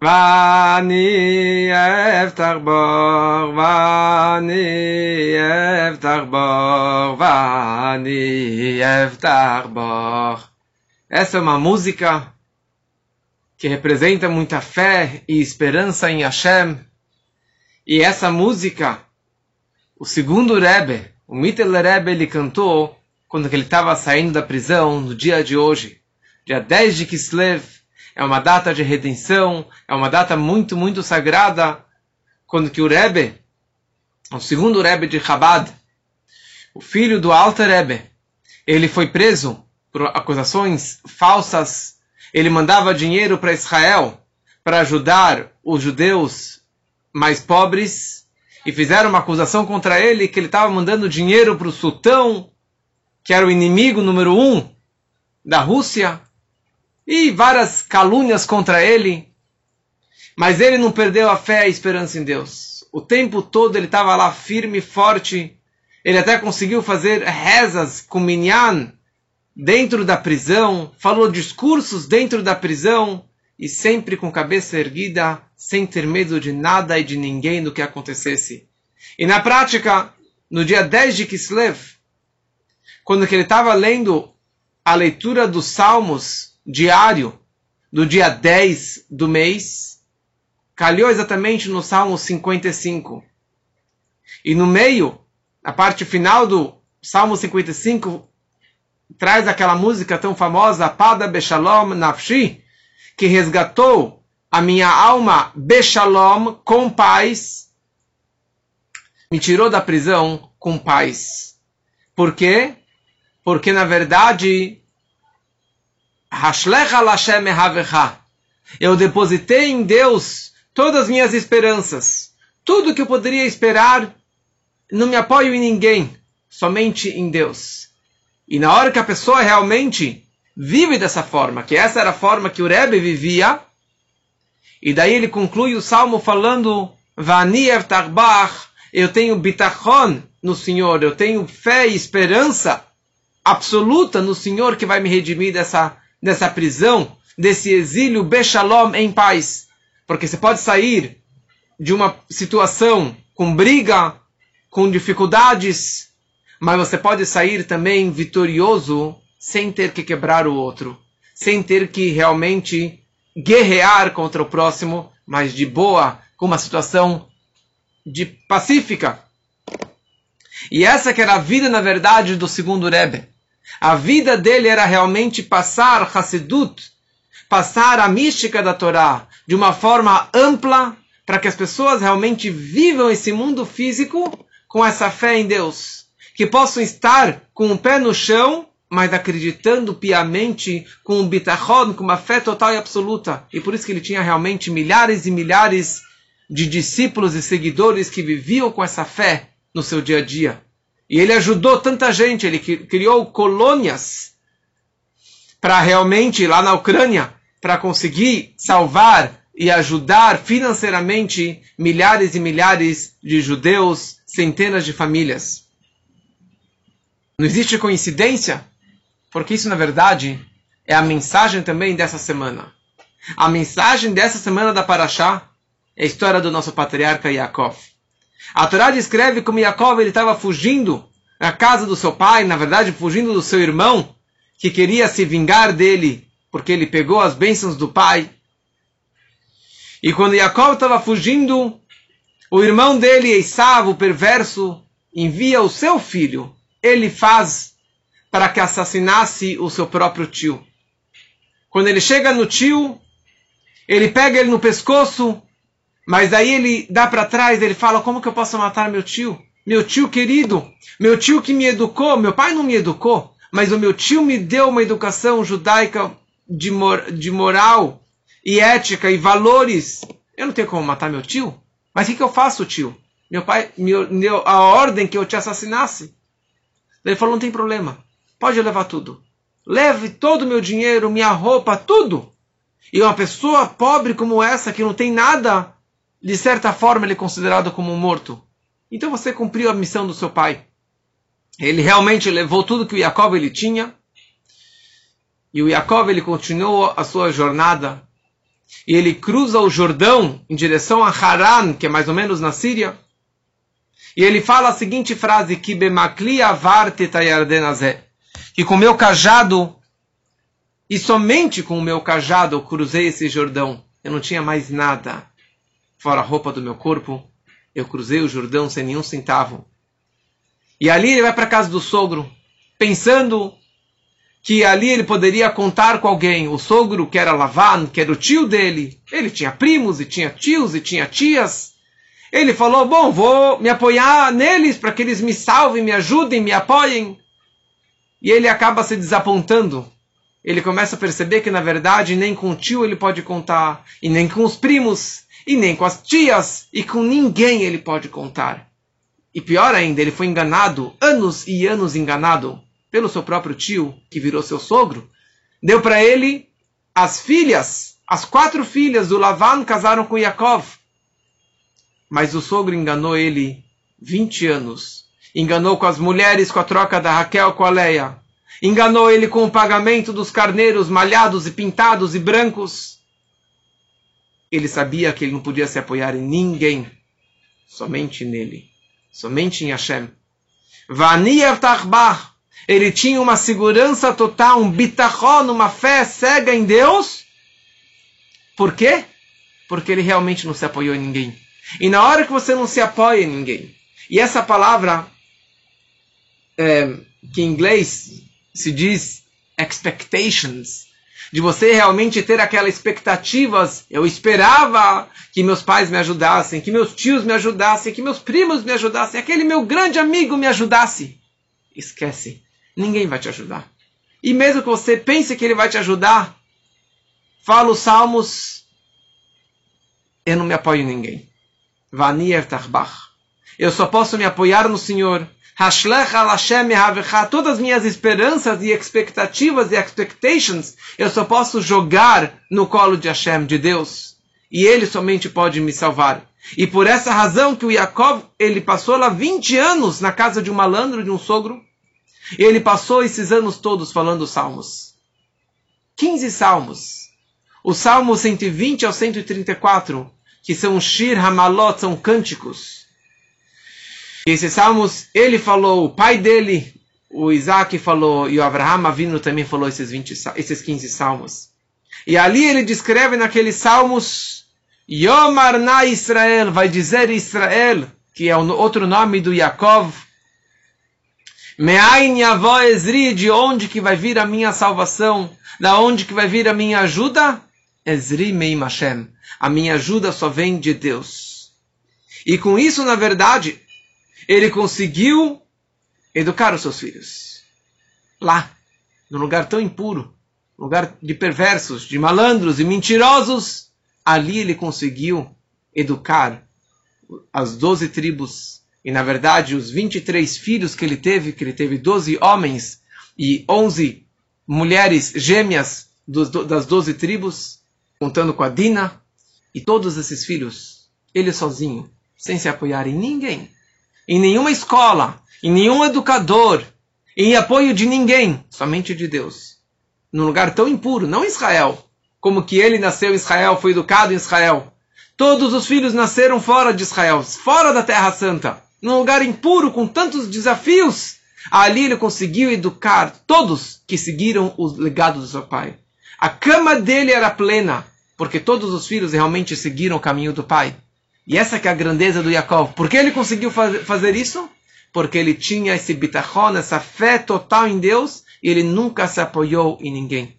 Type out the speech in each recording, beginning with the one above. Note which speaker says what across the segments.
Speaker 1: ואני אפתח בור, ואני אפתח בור, ואני אפתח בור. Essa é uma música que representa muita fé e esperança em Hashem. E essa música, o segundo Rebbe, o Mittel Rebbe, ele cantou quando ele estava saindo da prisão no dia de hoje, dia 10 de Kislev, é uma data de redenção, é uma data muito, muito sagrada, quando que o Rebbe, o segundo Rebbe de Chabad, o filho do Alter Rebbe, ele foi preso por acusações falsas, ele mandava dinheiro para Israel para ajudar os judeus mais pobres, e fizeram uma acusação contra ele que ele estava mandando dinheiro para o sultão, que era o inimigo número um da Rússia e várias calúnias contra ele. Mas ele não perdeu a fé e a esperança em Deus. O tempo todo ele estava lá firme e forte. Ele até conseguiu fazer rezas com Minyan dentro da prisão, falou discursos dentro da prisão e sempre com cabeça erguida, sem ter medo de nada e de ninguém do que acontecesse. E na prática, no dia 10 de Kislev, quando ele estava lendo a leitura dos Salmos diário do dia 10 do mês, calhou exatamente no Salmo 55. E no meio, a parte final do Salmo 55, traz aquela música tão famosa, Pada Beshalom Nafshi, que resgatou a minha alma Beshalom com paz, me tirou da prisão com paz. Por quê? Porque na verdade eu depositei em Deus todas as minhas esperanças. Tudo que eu poderia esperar, não me apoio em ninguém, somente em Deus. E na hora que a pessoa realmente vive dessa forma, que essa era a forma que o Rebbe vivia, e daí ele conclui o salmo falando: eu tenho bitachon no Senhor, eu tenho fé e esperança absoluta no Senhor que vai me redimir dessa dessa prisão, desse exílio Bechalom em paz. Porque você pode sair de uma situação com briga, com dificuldades, mas você pode sair também vitorioso sem ter que quebrar o outro, sem ter que realmente guerrear contra o próximo, mas de boa, com uma situação de pacífica. E essa que era a vida, na verdade, do segundo Rebbe. A vida dele era realmente passar Hassidut, passar a mística da Torá de uma forma ampla para que as pessoas realmente vivam esse mundo físico com essa fé em Deus. Que possam estar com o pé no chão, mas acreditando piamente, com um bitachon, com uma fé total e absoluta. E por isso que ele tinha realmente milhares e milhares de discípulos e seguidores que viviam com essa fé no seu dia a dia. E ele ajudou tanta gente, ele criou colônias para realmente, lá na Ucrânia, para conseguir salvar e ajudar financeiramente milhares e milhares de judeus, centenas de famílias. Não existe coincidência, porque isso, na verdade, é a mensagem também dessa semana. A mensagem dessa semana da Paraxá é a história do nosso patriarca Yaakov. A Torá descreve como Yaakov ele estava fugindo da casa do seu pai, na verdade fugindo do seu irmão, que queria se vingar dele, porque ele pegou as bênçãos do pai. E quando Yaakov estava fugindo, o irmão dele, Esav, o perverso, envia o seu filho. Ele faz para que assassinasse o seu próprio tio. Quando ele chega no tio, ele pega ele no pescoço mas daí ele dá para trás, ele fala: Como que eu posso matar meu tio? Meu tio querido, meu tio que me educou, meu pai não me educou, mas o meu tio me deu uma educação judaica de, mor de moral e ética e valores. Eu não tenho como matar meu tio? Mas o que, que eu faço, tio? Meu pai me deu a ordem que eu te assassinasse. Ele falou: Não tem problema, pode levar tudo. Leve todo o meu dinheiro, minha roupa, tudo. E uma pessoa pobre como essa, que não tem nada, de certa forma ele é considerado como morto. Então você cumpriu a missão do seu pai. Ele realmente levou tudo que o Jacob ele tinha. E o Jacob ele continuou a sua jornada. e ele cruza o Jordão em direção a Haran, que é mais ou menos na Síria. E ele fala a seguinte frase: que que com meu cajado e somente com o meu cajado eu cruzei esse Jordão. Eu não tinha mais nada fora a roupa do meu corpo. Eu cruzei o Jordão sem nenhum centavo. E ali ele vai para a casa do sogro, pensando que ali ele poderia contar com alguém. O sogro, que era Lavan, que era o tio dele, ele tinha primos e tinha tios e tinha tias. Ele falou: Bom, vou me apoiar neles para que eles me salvem, me ajudem, me apoiem. E ele acaba se desapontando. Ele começa a perceber que, na verdade, nem com o tio ele pode contar, e nem com os primos, e nem com as tias, e com ninguém ele pode contar. E pior ainda, ele foi enganado, anos e anos enganado pelo seu próprio tio, que virou seu sogro, deu para ele as filhas, as quatro filhas do Lavan casaram com Yaakov. Mas o sogro enganou ele 20 anos. Enganou com as mulheres com a troca da Raquel com a Leia. Enganou ele com o pagamento dos carneiros malhados e pintados e brancos. Ele sabia que ele não podia se apoiar em ninguém, somente nele, somente em Hashem. Ele tinha uma segurança total, um bitachon, uma fé cega em Deus. Por quê? Porque ele realmente não se apoiou em ninguém. E na hora que você não se apoia em ninguém, e essa palavra, é, que em inglês se diz expectations, de você realmente ter aquelas expectativas. Eu esperava que meus pais me ajudassem, que meus tios me ajudassem, que meus primos me ajudassem, aquele meu grande amigo me ajudasse. Esquece. Ninguém vai te ajudar. E mesmo que você pense que ele vai te ajudar, fala os salmos, eu não me apoio em ninguém. Vanier Tarbach. Eu só posso me apoiar no Senhor. Todas as minhas esperanças e expectativas e expectations, eu só posso jogar no colo de Hashem, de Deus. E Ele somente pode me salvar. E por essa razão que o Yaakov, ele passou lá 20 anos na casa de um malandro, de um sogro, e ele passou esses anos todos falando salmos. 15 salmos. O salmo 120 ao 134, que são Shir Hamalot, são cânticos. E esses salmos, ele falou, o pai dele, o Isaac falou, e o Abraham Avino também falou esses, 20, esses 15 salmos. E ali ele descreve naqueles salmos, Yomar na Israel, vai dizer Israel, que é outro nome do Yaakov, Me'ain yavó Ezri, de onde que vai vir a minha salvação? Da onde que vai vir a minha ajuda? Ezri meim Hashem. A minha ajuda só vem de Deus. E com isso, na verdade, ele conseguiu educar os seus filhos. Lá, num lugar tão impuro, lugar de perversos, de malandros e mentirosos, ali ele conseguiu educar as doze tribos e na verdade, os 23 filhos que ele teve, que ele teve 12 homens e 11 mulheres gêmeas das 12 tribos, contando com a Dina, e todos esses filhos, ele sozinho, sem se apoiar em ninguém, em nenhuma escola, em nenhum educador, em apoio de ninguém, somente de Deus. Num lugar tão impuro, não Israel, como que ele nasceu em Israel, foi educado em Israel. Todos os filhos nasceram fora de Israel, fora da Terra Santa num lugar impuro com tantos desafios, ali ele conseguiu educar todos que seguiram os legados do seu pai. A cama dele era plena, porque todos os filhos realmente seguiram o caminho do pai. E essa que é a grandeza do Yaakov. Por que ele conseguiu fazer isso? Porque ele tinha esse bitachon, essa fé total em Deus, e ele nunca se apoiou em ninguém.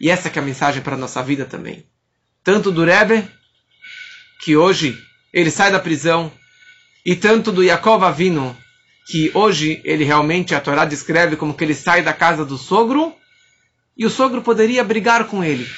Speaker 1: E essa que é a mensagem para a nossa vida também. Tanto do Rebbe, que hoje ele sai da prisão, e tanto do Yaakov Avino, que hoje ele realmente, a Torá descreve como que ele sai da casa do sogro, e o sogro poderia brigar com ele,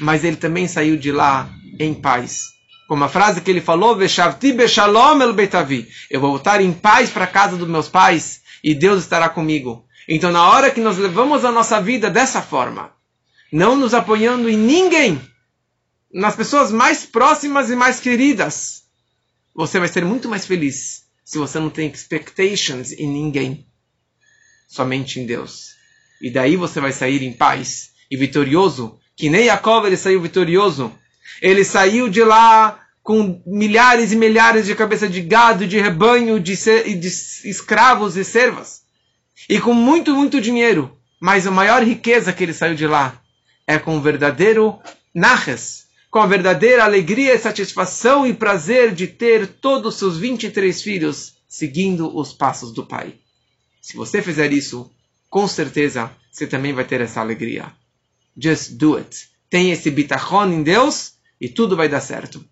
Speaker 1: mas ele também saiu de lá em paz. Como a frase que ele falou, el. Eu vou voltar em paz para a casa dos meus pais e Deus estará comigo. Então, na hora que nós levamos a nossa vida dessa forma, não nos apoiando em ninguém, nas pessoas mais próximas e mais queridas, você vai ser muito mais feliz se você não tem expectations em ninguém, somente em Deus. E daí você vai sair em paz e vitorioso, que nem Jacob ele saiu vitorioso Ele saiu de lá com milhares e milhares de cabeças de gado, de rebanho, de, de escravos e servas. E com muito, muito dinheiro. Mas a maior riqueza que ele saiu de lá é com o verdadeiro naches, com a verdadeira alegria, satisfação e prazer de ter todos os seus 23 filhos seguindo os passos do pai. Se você fizer isso, com certeza você também vai ter essa alegria. Just do it. Tenha esse bitachon em Deus e tudo vai dar certo.